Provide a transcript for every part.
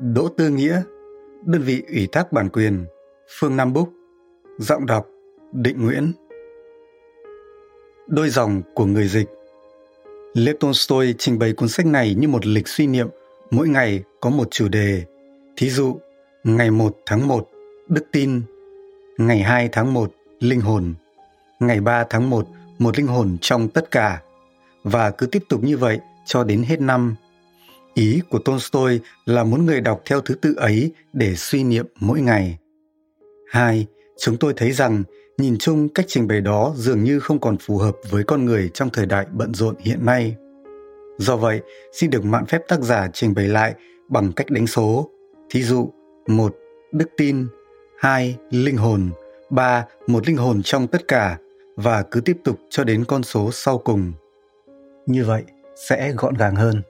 Đỗ Tư Nghĩa, đơn vị ủy thác bản quyền Phương Nam Búc, giọng đọc Định Nguyễn. Đôi dòng của người dịch Lev Tolstoy trình bày cuốn sách này như một lịch suy niệm mỗi ngày có một chủ đề. Thí dụ, ngày 1 tháng 1, đức tin, ngày 2 tháng 1, linh hồn, ngày 3 tháng 1, một linh hồn trong tất cả, và cứ tiếp tục như vậy cho đến hết năm. Ý của Tolstoy là muốn người đọc theo thứ tự ấy để suy niệm mỗi ngày. Hai, chúng tôi thấy rằng nhìn chung cách trình bày đó dường như không còn phù hợp với con người trong thời đại bận rộn hiện nay. Do vậy, xin được mạn phép tác giả trình bày lại bằng cách đánh số. Thí dụ, một Đức tin, hai Linh hồn, ba Một linh hồn trong tất cả và cứ tiếp tục cho đến con số sau cùng. Như vậy sẽ gọn gàng hơn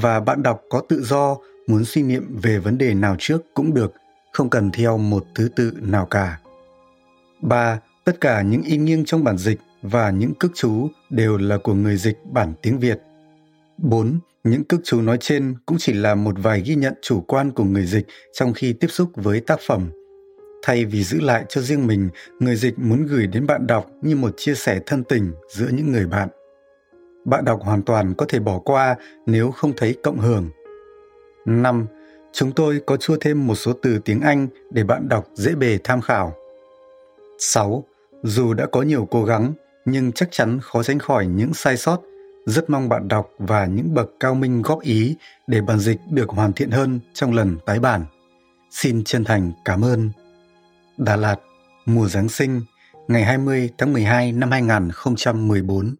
và bạn đọc có tự do muốn suy niệm về vấn đề nào trước cũng được, không cần theo một thứ tự nào cả. 3. Tất cả những in nghiêng trong bản dịch và những cước chú đều là của người dịch bản tiếng Việt. 4. Những cước chú nói trên cũng chỉ là một vài ghi nhận chủ quan của người dịch trong khi tiếp xúc với tác phẩm. Thay vì giữ lại cho riêng mình, người dịch muốn gửi đến bạn đọc như một chia sẻ thân tình giữa những người bạn bạn đọc hoàn toàn có thể bỏ qua nếu không thấy cộng hưởng. 5. Chúng tôi có chua thêm một số từ tiếng Anh để bạn đọc dễ bề tham khảo. 6. Dù đã có nhiều cố gắng, nhưng chắc chắn khó tránh khỏi những sai sót. Rất mong bạn đọc và những bậc cao minh góp ý để bản dịch được hoàn thiện hơn trong lần tái bản. Xin chân thành cảm ơn. Đà Lạt, mùa Giáng sinh, ngày 20 tháng 12 năm 2014.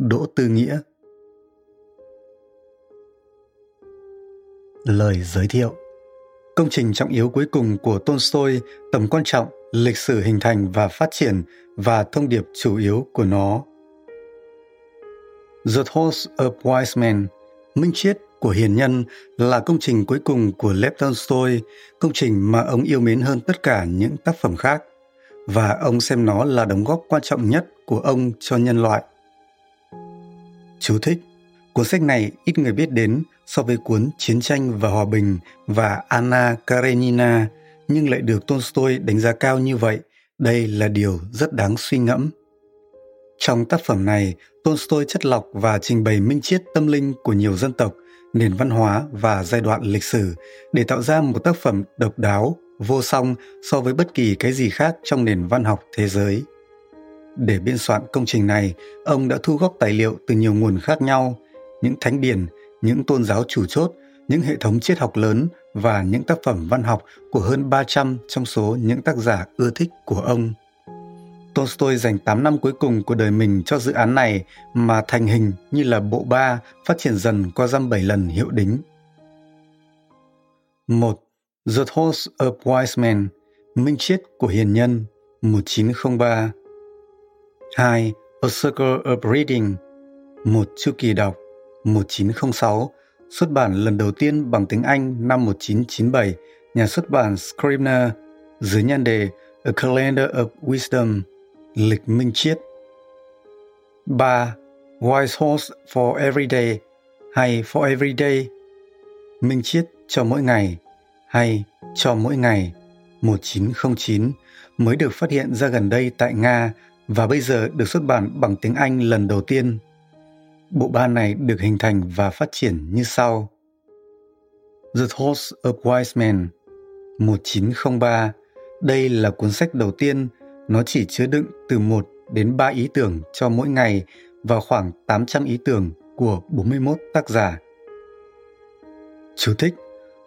Đỗ Tư Nghĩa Lời giới thiệu Công trình trọng yếu cuối cùng của Tolstoy tầm quan trọng, lịch sử hình thành và phát triển và thông điệp chủ yếu của nó. The Thoughts of Wise Men, Minh triết của hiền nhân là công trình cuối cùng của Lev Tolstoy, công trình mà ông yêu mến hơn tất cả những tác phẩm khác, và ông xem nó là đóng góp quan trọng nhất của ông cho nhân loại. Chú thích Cuốn sách này ít người biết đến so với cuốn Chiến tranh và Hòa bình và Anna Karenina, nhưng lại được Tolstoy đánh giá cao như vậy. Đây là điều rất đáng suy ngẫm. Trong tác phẩm này, Tolstoy chất lọc và trình bày minh triết tâm linh của nhiều dân tộc, nền văn hóa và giai đoạn lịch sử để tạo ra một tác phẩm độc đáo, vô song so với bất kỳ cái gì khác trong nền văn học thế giới. Để biên soạn công trình này, ông đã thu góp tài liệu từ nhiều nguồn khác nhau, những thánh điển, những tôn giáo chủ chốt, những hệ thống triết học lớn và những tác phẩm văn học của hơn 300 trong số những tác giả ưa thích của ông. Tolstoy dành 8 năm cuối cùng của đời mình cho dự án này mà thành hình như là bộ ba phát triển dần qua dăm 7 lần hiệu đính. 1. The Thoughts of Wise Men, Minh triết của hiền nhân, 1903 2. A Circle of Reading. Một chu kỳ đọc 1906 xuất bản lần đầu tiên bằng tiếng Anh năm 1997 nhà xuất bản Scribner dưới nhan đề, A Calendar of Wisdom. Lịch Minh Triết 3. Wise Horse for Every Day hay For Every Day. Minh Triết cho mỗi ngày hay cho mỗi ngày. 1909 mới được phát hiện ra gần đây tại Nga và bây giờ được xuất bản bằng tiếng Anh lần đầu tiên. Bộ ba này được hình thành và phát triển như sau. The Thoughts of Wise Men 1903 Đây là cuốn sách đầu tiên, nó chỉ chứa đựng từ 1 đến 3 ý tưởng cho mỗi ngày và khoảng 800 ý tưởng của 41 tác giả. Chú thích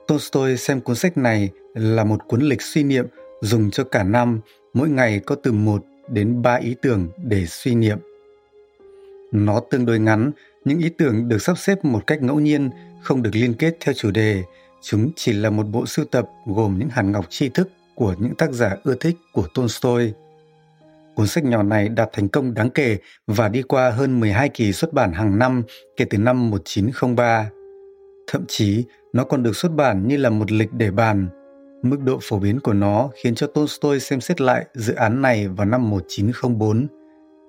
Tolstoy xem cuốn sách này là một cuốn lịch suy niệm dùng cho cả năm, mỗi ngày có từ 1 đến 3 ý tưởng để suy niệm. Nó tương đối ngắn, những ý tưởng được sắp xếp một cách ngẫu nhiên, không được liên kết theo chủ đề, Chúng chỉ là một bộ sưu tập gồm những hàn ngọc tri thức của những tác giả ưa thích của Tolstoy. Cuốn sách nhỏ này đạt thành công đáng kể và đi qua hơn 12 kỳ xuất bản hàng năm kể từ năm 1903. Thậm chí, nó còn được xuất bản như là một lịch để bàn. Mức độ phổ biến của nó khiến cho Tolstoy xem xét lại dự án này vào năm 1904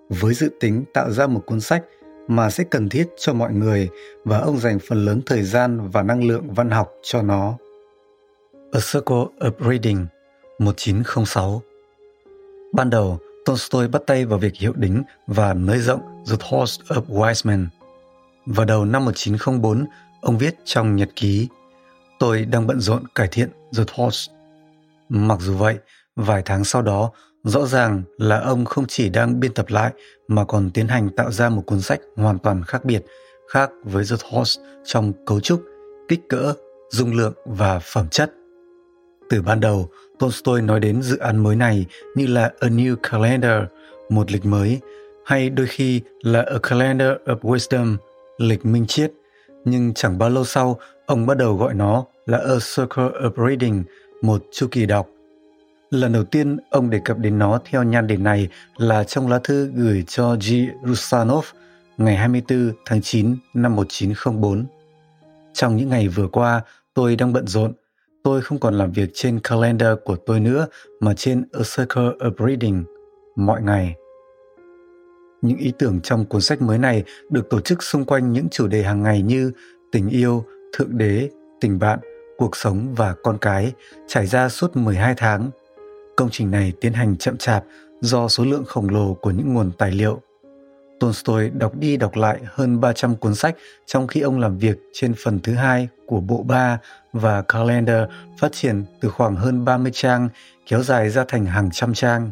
với dự tính tạo ra một cuốn sách mà sẽ cần thiết cho mọi người và ông dành phần lớn thời gian và năng lượng văn học cho nó. A Circle of Reading 1906 Ban đầu, Tolstoy bắt tay vào việc hiệu đính và nới rộng The Thoughts of Wiseman. Vào đầu năm 1904, ông viết trong nhật ký Tôi đang bận rộn cải thiện The Thoughts. Mặc dù vậy, vài tháng sau đó, rõ ràng là ông không chỉ đang biên tập lại mà còn tiến hành tạo ra một cuốn sách hoàn toàn khác biệt, khác với The Thoughts trong cấu trúc, kích cỡ, dung lượng và phẩm chất. Từ ban đầu, Tolstoy nói đến dự án mới này như là A New Calendar, một lịch mới, hay đôi khi là A Calendar of Wisdom, lịch minh triết. Nhưng chẳng bao lâu sau, ông bắt đầu gọi nó là A Circle of Reading, một chu kỳ đọc. Lần đầu tiên ông đề cập đến nó theo nhan đề này là trong lá thư gửi cho G. Rusanov ngày 24 tháng 9 năm 1904. Trong những ngày vừa qua, tôi đang bận rộn tôi không còn làm việc trên calendar của tôi nữa mà trên A Circle of Reading mọi ngày. Những ý tưởng trong cuốn sách mới này được tổ chức xung quanh những chủ đề hàng ngày như tình yêu, thượng đế, tình bạn, cuộc sống và con cái, trải ra suốt 12 tháng. Công trình này tiến hành chậm chạp do số lượng khổng lồ của những nguồn tài liệu Tolstoy đọc đi đọc lại hơn 300 cuốn sách trong khi ông làm việc trên phần thứ hai của bộ ba và Calendar phát triển từ khoảng hơn 30 trang kéo dài ra thành hàng trăm trang.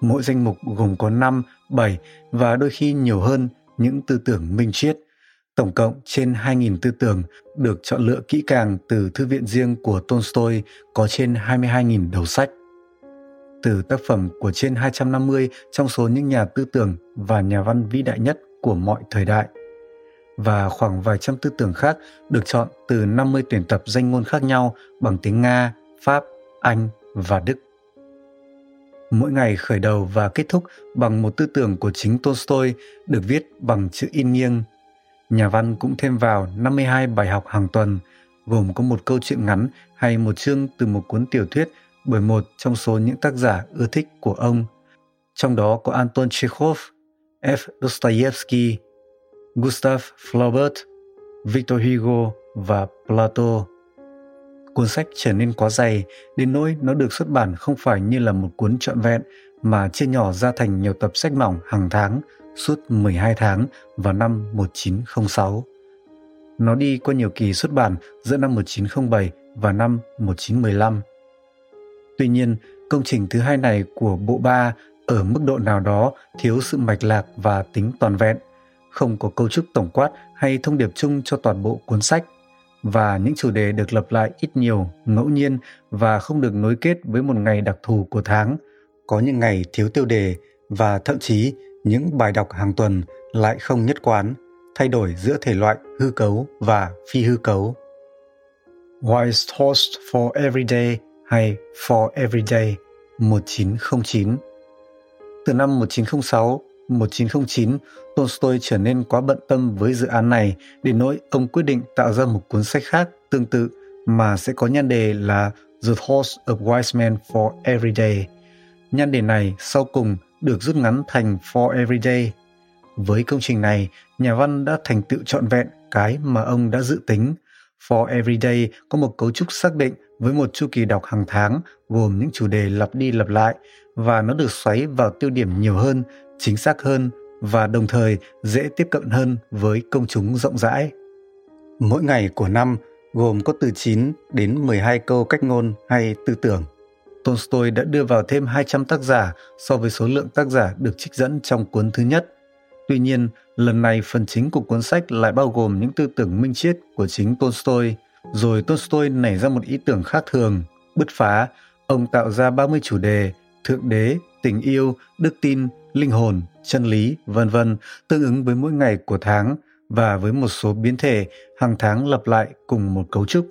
Mỗi danh mục gồm có 5, 7 và đôi khi nhiều hơn những tư tưởng minh triết. Tổng cộng trên 2.000 tư tưởng được chọn lựa kỹ càng từ thư viện riêng của Tolstoy có trên 22.000 đầu sách từ tác phẩm của trên 250 trong số những nhà tư tưởng và nhà văn vĩ đại nhất của mọi thời đại. Và khoảng vài trăm tư tưởng khác được chọn từ 50 tuyển tập danh ngôn khác nhau bằng tiếng Nga, Pháp, Anh và Đức. Mỗi ngày khởi đầu và kết thúc bằng một tư tưởng của chính Tolstoy được viết bằng chữ in nghiêng. Nhà văn cũng thêm vào 52 bài học hàng tuần, gồm có một câu chuyện ngắn hay một chương từ một cuốn tiểu thuyết bởi một trong số những tác giả ưa thích của ông, trong đó có Anton Chekhov, F. Dostoevsky, Gustav Flaubert, Victor Hugo và Plato. Cuốn sách trở nên quá dày đến nỗi nó được xuất bản không phải như là một cuốn trọn vẹn mà chia nhỏ ra thành nhiều tập sách mỏng hàng tháng suốt 12 tháng vào năm 1906. Nó đi qua nhiều kỳ xuất bản giữa năm 1907 và năm 1915. Tuy nhiên, công trình thứ hai này của bộ ba ở mức độ nào đó thiếu sự mạch lạc và tính toàn vẹn, không có cấu trúc tổng quát hay thông điệp chung cho toàn bộ cuốn sách và những chủ đề được lập lại ít nhiều, ngẫu nhiên và không được nối kết với một ngày đặc thù của tháng. Có những ngày thiếu tiêu đề và thậm chí những bài đọc hàng tuần lại không nhất quán, thay đổi giữa thể loại hư cấu và phi hư cấu. Wise Toast for every day hay For every day 1909. Từ năm 1906, 1909, Tolstoy trở nên quá bận tâm với dự án này đến nỗi ông quyết định tạo ra một cuốn sách khác tương tự mà sẽ có nhan đề là The Thoughts of Wise Men for Everyday. Nhan đề này sau cùng được rút ngắn thành For Everyday. Với công trình này, nhà văn đã thành tựu trọn vẹn cái mà ông đã dự tính. For Everyday có một cấu trúc xác định với một chu kỳ đọc hàng tháng gồm những chủ đề lặp đi lặp lại và nó được xoáy vào tiêu điểm nhiều hơn, chính xác hơn và đồng thời dễ tiếp cận hơn với công chúng rộng rãi. Mỗi ngày của năm gồm có từ 9 đến 12 câu cách ngôn hay tư tưởng. Tolstoy đã đưa vào thêm 200 tác giả so với số lượng tác giả được trích dẫn trong cuốn thứ nhất. Tuy nhiên, lần này phần chính của cuốn sách lại bao gồm những tư tưởng minh triết của chính Tolstoy – rồi Tolstoy nảy ra một ý tưởng khác thường, bứt phá, ông tạo ra 30 chủ đề, thượng đế, tình yêu, đức tin, linh hồn, chân lý, vân vân, tương ứng với mỗi ngày của tháng và với một số biến thể hàng tháng lặp lại cùng một cấu trúc.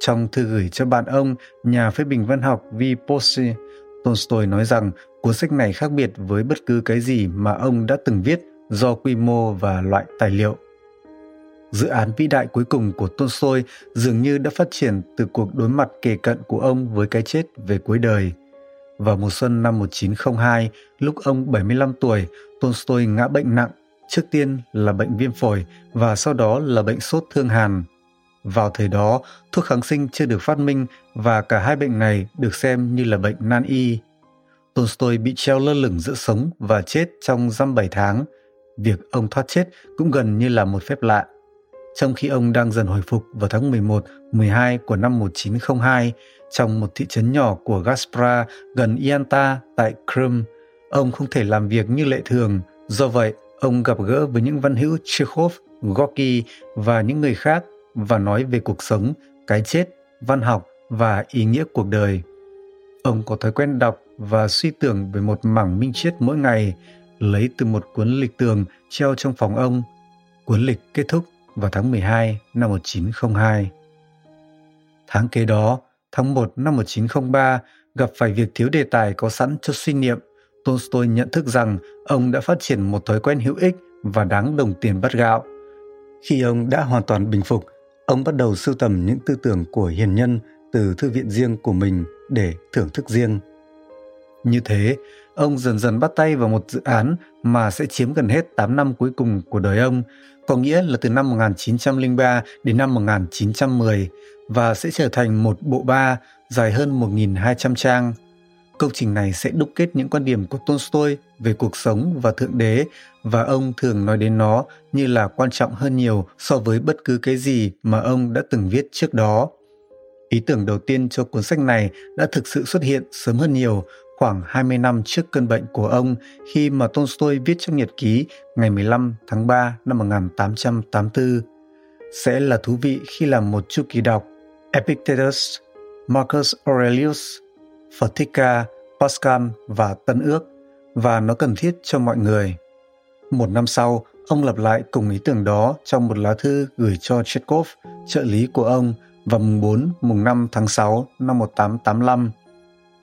Trong thư gửi cho bạn ông, nhà phê bình văn học V. Posse, Tolstoy nói rằng cuốn sách này khác biệt với bất cứ cái gì mà ông đã từng viết do quy mô và loại tài liệu. Dự án vĩ đại cuối cùng của Tolstoy dường như đã phát triển từ cuộc đối mặt kề cận của ông với cái chết về cuối đời. Vào mùa xuân năm 1902, lúc ông 75 tuổi, Tolstoy ngã bệnh nặng, trước tiên là bệnh viêm phổi và sau đó là bệnh sốt thương hàn. Vào thời đó, thuốc kháng sinh chưa được phát minh và cả hai bệnh này được xem như là bệnh nan y. Tolstoy bị treo lơ lửng giữa sống và chết trong dăm 7 tháng. Việc ông thoát chết cũng gần như là một phép lạ. Trong khi ông đang dần hồi phục vào tháng 11, 12 của năm 1902, trong một thị trấn nhỏ của Gaspra gần Ianta tại Crimea, ông không thể làm việc như lệ thường. Do vậy, ông gặp gỡ với những văn hữu Chekhov, Gorky và những người khác và nói về cuộc sống, cái chết, văn học và ý nghĩa cuộc đời. Ông có thói quen đọc và suy tưởng về một mảng minh triết mỗi ngày, lấy từ một cuốn lịch tường treo trong phòng ông. Cuốn lịch kết thúc vào tháng 12 năm 1902. Tháng kế đó, tháng 1 năm 1903, gặp phải việc thiếu đề tài có sẵn cho suy niệm, Tolstoy nhận thức rằng ông đã phát triển một thói quen hữu ích và đáng đồng tiền bắt gạo. Khi ông đã hoàn toàn bình phục, ông bắt đầu sưu tầm những tư tưởng của hiền nhân từ thư viện riêng của mình để thưởng thức riêng. Như thế, ông dần dần bắt tay vào một dự án mà sẽ chiếm gần hết 8 năm cuối cùng của đời ông, có nghĩa là từ năm 1903 đến năm 1910 và sẽ trở thành một bộ ba dài hơn 1.200 trang. Công trình này sẽ đúc kết những quan điểm của Tolstoy về cuộc sống và thượng đế và ông thường nói đến nó như là quan trọng hơn nhiều so với bất cứ cái gì mà ông đã từng viết trước đó. Ý tưởng đầu tiên cho cuốn sách này đã thực sự xuất hiện sớm hơn nhiều khoảng 20 năm trước cơn bệnh của ông khi mà Tolstoy viết trong nhật ký ngày 15 tháng 3 năm 1884. Sẽ là thú vị khi làm một chu kỳ đọc Epictetus, Marcus Aurelius, Phật Thích Ca, Pascal và Tân Ước và nó cần thiết cho mọi người. Một năm sau, ông lặp lại cùng ý tưởng đó trong một lá thư gửi cho Chekhov, trợ lý của ông, vào mùng 4, mùng 5 tháng 6 năm 1885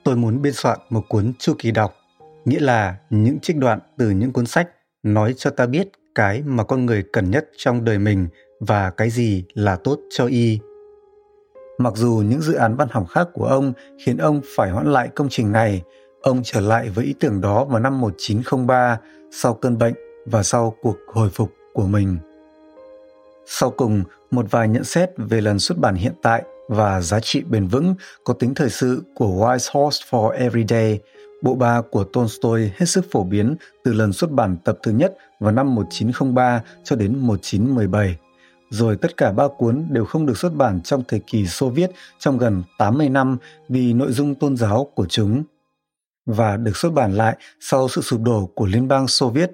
tôi muốn biên soạn một cuốn chu kỳ đọc, nghĩa là những trích đoạn từ những cuốn sách nói cho ta biết cái mà con người cần nhất trong đời mình và cái gì là tốt cho y. Mặc dù những dự án văn học khác của ông khiến ông phải hoãn lại công trình này, ông trở lại với ý tưởng đó vào năm 1903 sau cơn bệnh và sau cuộc hồi phục của mình. Sau cùng, một vài nhận xét về lần xuất bản hiện tại và giá trị bền vững có tính thời sự của Wise Horse for Everyday, bộ ba của Tolstoy hết sức phổ biến từ lần xuất bản tập thứ nhất vào năm 1903 cho đến 1917. Rồi tất cả ba cuốn đều không được xuất bản trong thời kỳ Xô Viết trong gần 80 năm vì nội dung tôn giáo của chúng. Và được xuất bản lại sau sự sụp đổ của Liên bang Xô Viết,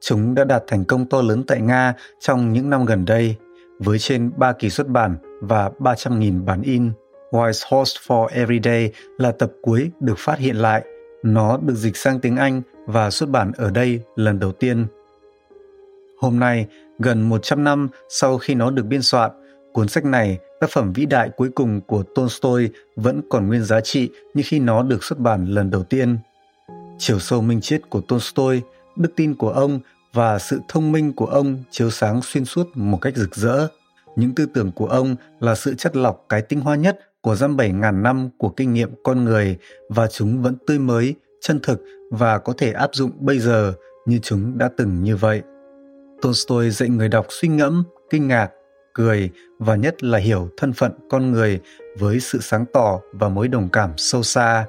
chúng đã đạt thành công to lớn tại Nga trong những năm gần đây với trên 3 kỳ xuất bản và 300.000 bản in. Wise Horse for Everyday là tập cuối được phát hiện lại. Nó được dịch sang tiếng Anh và xuất bản ở đây lần đầu tiên. Hôm nay, gần 100 năm sau khi nó được biên soạn, cuốn sách này, tác phẩm vĩ đại cuối cùng của Tolstoy vẫn còn nguyên giá trị như khi nó được xuất bản lần đầu tiên. Chiều sâu minh triết của Tolstoy, đức tin của ông và sự thông minh của ông chiếu sáng xuyên suốt một cách rực rỡ. Những tư tưởng của ông là sự chất lọc cái tinh hoa nhất của dăm bảy ngàn năm của kinh nghiệm con người và chúng vẫn tươi mới, chân thực và có thể áp dụng bây giờ như chúng đã từng như vậy. Tolstoy dạy người đọc suy ngẫm, kinh ngạc, cười và nhất là hiểu thân phận con người với sự sáng tỏ và mối đồng cảm sâu xa.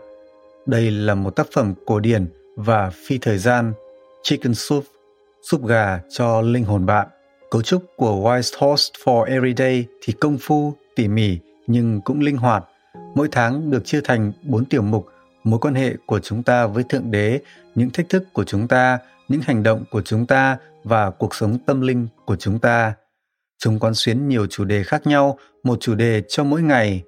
Đây là một tác phẩm cổ điển và phi thời gian, Chicken Soup súp gà cho linh hồn bạn. Cấu trúc của Wise Horse for Everyday thì công phu, tỉ mỉ nhưng cũng linh hoạt. Mỗi tháng được chia thành bốn tiểu mục mối quan hệ của chúng ta với Thượng Đế, những thách thức của chúng ta, những hành động của chúng ta và cuộc sống tâm linh của chúng ta. Chúng quán xuyến nhiều chủ đề khác nhau, một chủ đề cho mỗi ngày.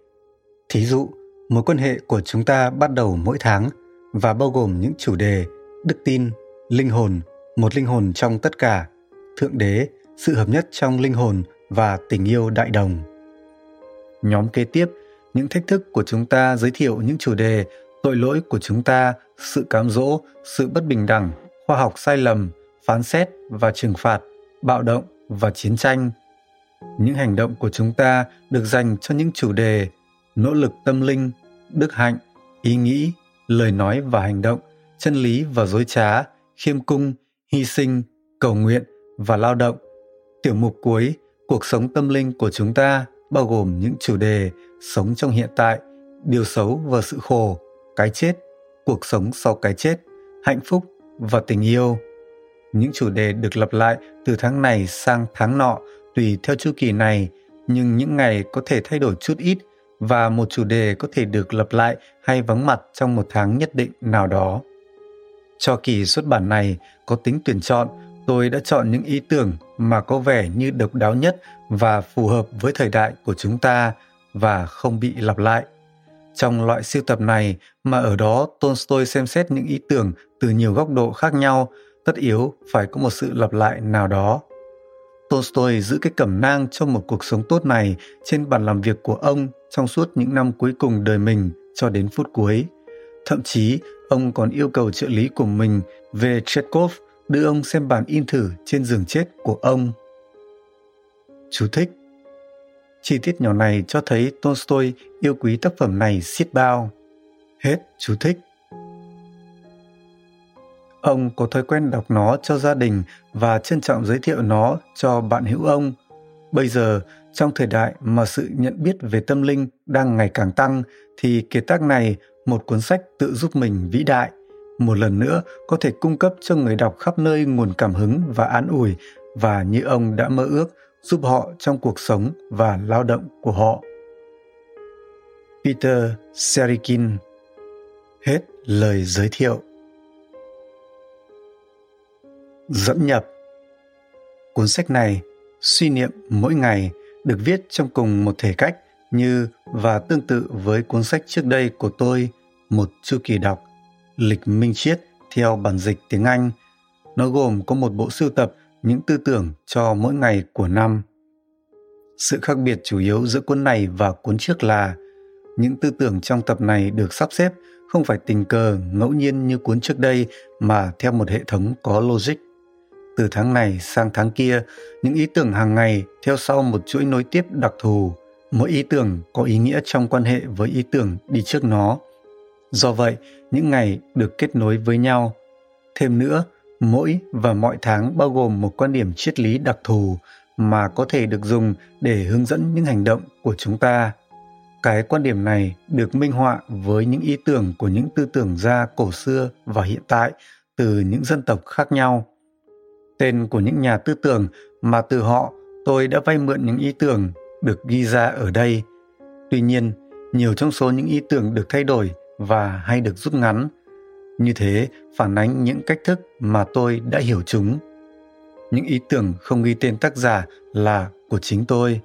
Thí dụ, mối quan hệ của chúng ta bắt đầu mỗi tháng và bao gồm những chủ đề đức tin, linh hồn, một linh hồn trong tất cả, Thượng Đế, sự hợp nhất trong linh hồn và tình yêu đại đồng. Nhóm kế tiếp, những thách thức của chúng ta giới thiệu những chủ đề tội lỗi của chúng ta, sự cám dỗ, sự bất bình đẳng, khoa học sai lầm, phán xét và trừng phạt, bạo động và chiến tranh. Những hành động của chúng ta được dành cho những chủ đề nỗ lực tâm linh, đức hạnh, ý nghĩ, lời nói và hành động, chân lý và dối trá, khiêm cung, hy sinh, cầu nguyện và lao động. Tiểu mục cuối, cuộc sống tâm linh của chúng ta bao gồm những chủ đề sống trong hiện tại, điều xấu và sự khổ, cái chết, cuộc sống sau cái chết, hạnh phúc và tình yêu. Những chủ đề được lặp lại từ tháng này sang tháng nọ tùy theo chu kỳ này, nhưng những ngày có thể thay đổi chút ít và một chủ đề có thể được lặp lại hay vắng mặt trong một tháng nhất định nào đó. Cho kỳ xuất bản này có tính tuyển chọn, tôi đã chọn những ý tưởng mà có vẻ như độc đáo nhất và phù hợp với thời đại của chúng ta và không bị lặp lại. Trong loại siêu tập này mà ở đó Tolstoy xem xét những ý tưởng từ nhiều góc độ khác nhau, tất yếu phải có một sự lặp lại nào đó. Tolstoy giữ cái cẩm nang cho một cuộc sống tốt này trên bàn làm việc của ông trong suốt những năm cuối cùng đời mình cho đến phút cuối. Thậm chí, ông còn yêu cầu trợ lý của mình về Chekhov đưa ông xem bản in thử trên giường chết của ông. Chú thích Chi tiết nhỏ này cho thấy Tolstoy yêu quý tác phẩm này xiết bao. Hết chú thích. Ông có thói quen đọc nó cho gia đình và trân trọng giới thiệu nó cho bạn hữu ông. Bây giờ, trong thời đại mà sự nhận biết về tâm linh đang ngày càng tăng, thì kiệt tác này, một cuốn sách tự giúp mình vĩ đại, một lần nữa có thể cung cấp cho người đọc khắp nơi nguồn cảm hứng và an ủi và như ông đã mơ ước giúp họ trong cuộc sống và lao động của họ. Peter Serikin Hết lời giới thiệu. Dẫn nhập. Cuốn sách này, suy niệm mỗi ngày, được viết trong cùng một thể cách như và tương tự với cuốn sách trước đây của tôi, một chu kỳ đọc, lịch minh triết theo bản dịch tiếng Anh. Nó gồm có một bộ sưu tập những tư tưởng cho mỗi ngày của năm. Sự khác biệt chủ yếu giữa cuốn này và cuốn trước là những tư tưởng trong tập này được sắp xếp không phải tình cờ ngẫu nhiên như cuốn trước đây mà theo một hệ thống có logic. Từ tháng này sang tháng kia, những ý tưởng hàng ngày theo sau một chuỗi nối tiếp đặc thù. Mỗi ý tưởng có ý nghĩa trong quan hệ với ý tưởng đi trước nó. Do vậy, những ngày được kết nối với nhau. Thêm nữa, mỗi và mọi tháng bao gồm một quan điểm triết lý đặc thù mà có thể được dùng để hướng dẫn những hành động của chúng ta. Cái quan điểm này được minh họa với những ý tưởng của những tư tưởng gia cổ xưa và hiện tại từ những dân tộc khác nhau. Tên của những nhà tư tưởng mà từ họ tôi đã vay mượn những ý tưởng được ghi ra ở đây. Tuy nhiên nhiều trong số những ý tưởng được thay đổi và hay được rút ngắn. Như thế, phản ánh những cách thức mà tôi đã hiểu chúng. Những ý tưởng không ghi tên tác giả là của chính tôi.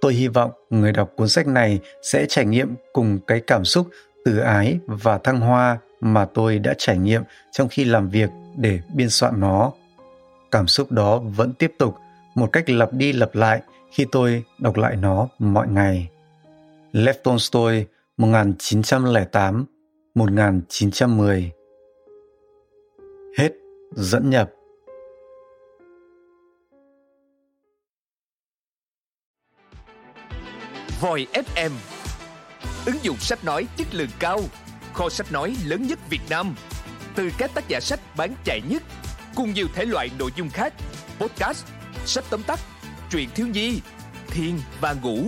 Tôi hy vọng người đọc cuốn sách này sẽ trải nghiệm cùng cái cảm xúc, từ ái và thăng hoa mà tôi đã trải nghiệm trong khi làm việc để biên soạn nó. Cảm xúc đó vẫn tiếp tục, một cách lặp đi lặp lại khi tôi đọc lại nó mọi ngày. Lev Tolstoy 1908 1910 Hết dẫn nhập. Voi FM Ứng dụng sách nói chất lượng cao Kho sách nói lớn nhất Việt Nam. Từ các tác giả sách bán chạy nhất Cùng nhiều thể loại nội dung khác Podcast, sách tóm tắt, truyện thiếu nhi, thiên và ngủ.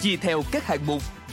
Chia theo các hạng mục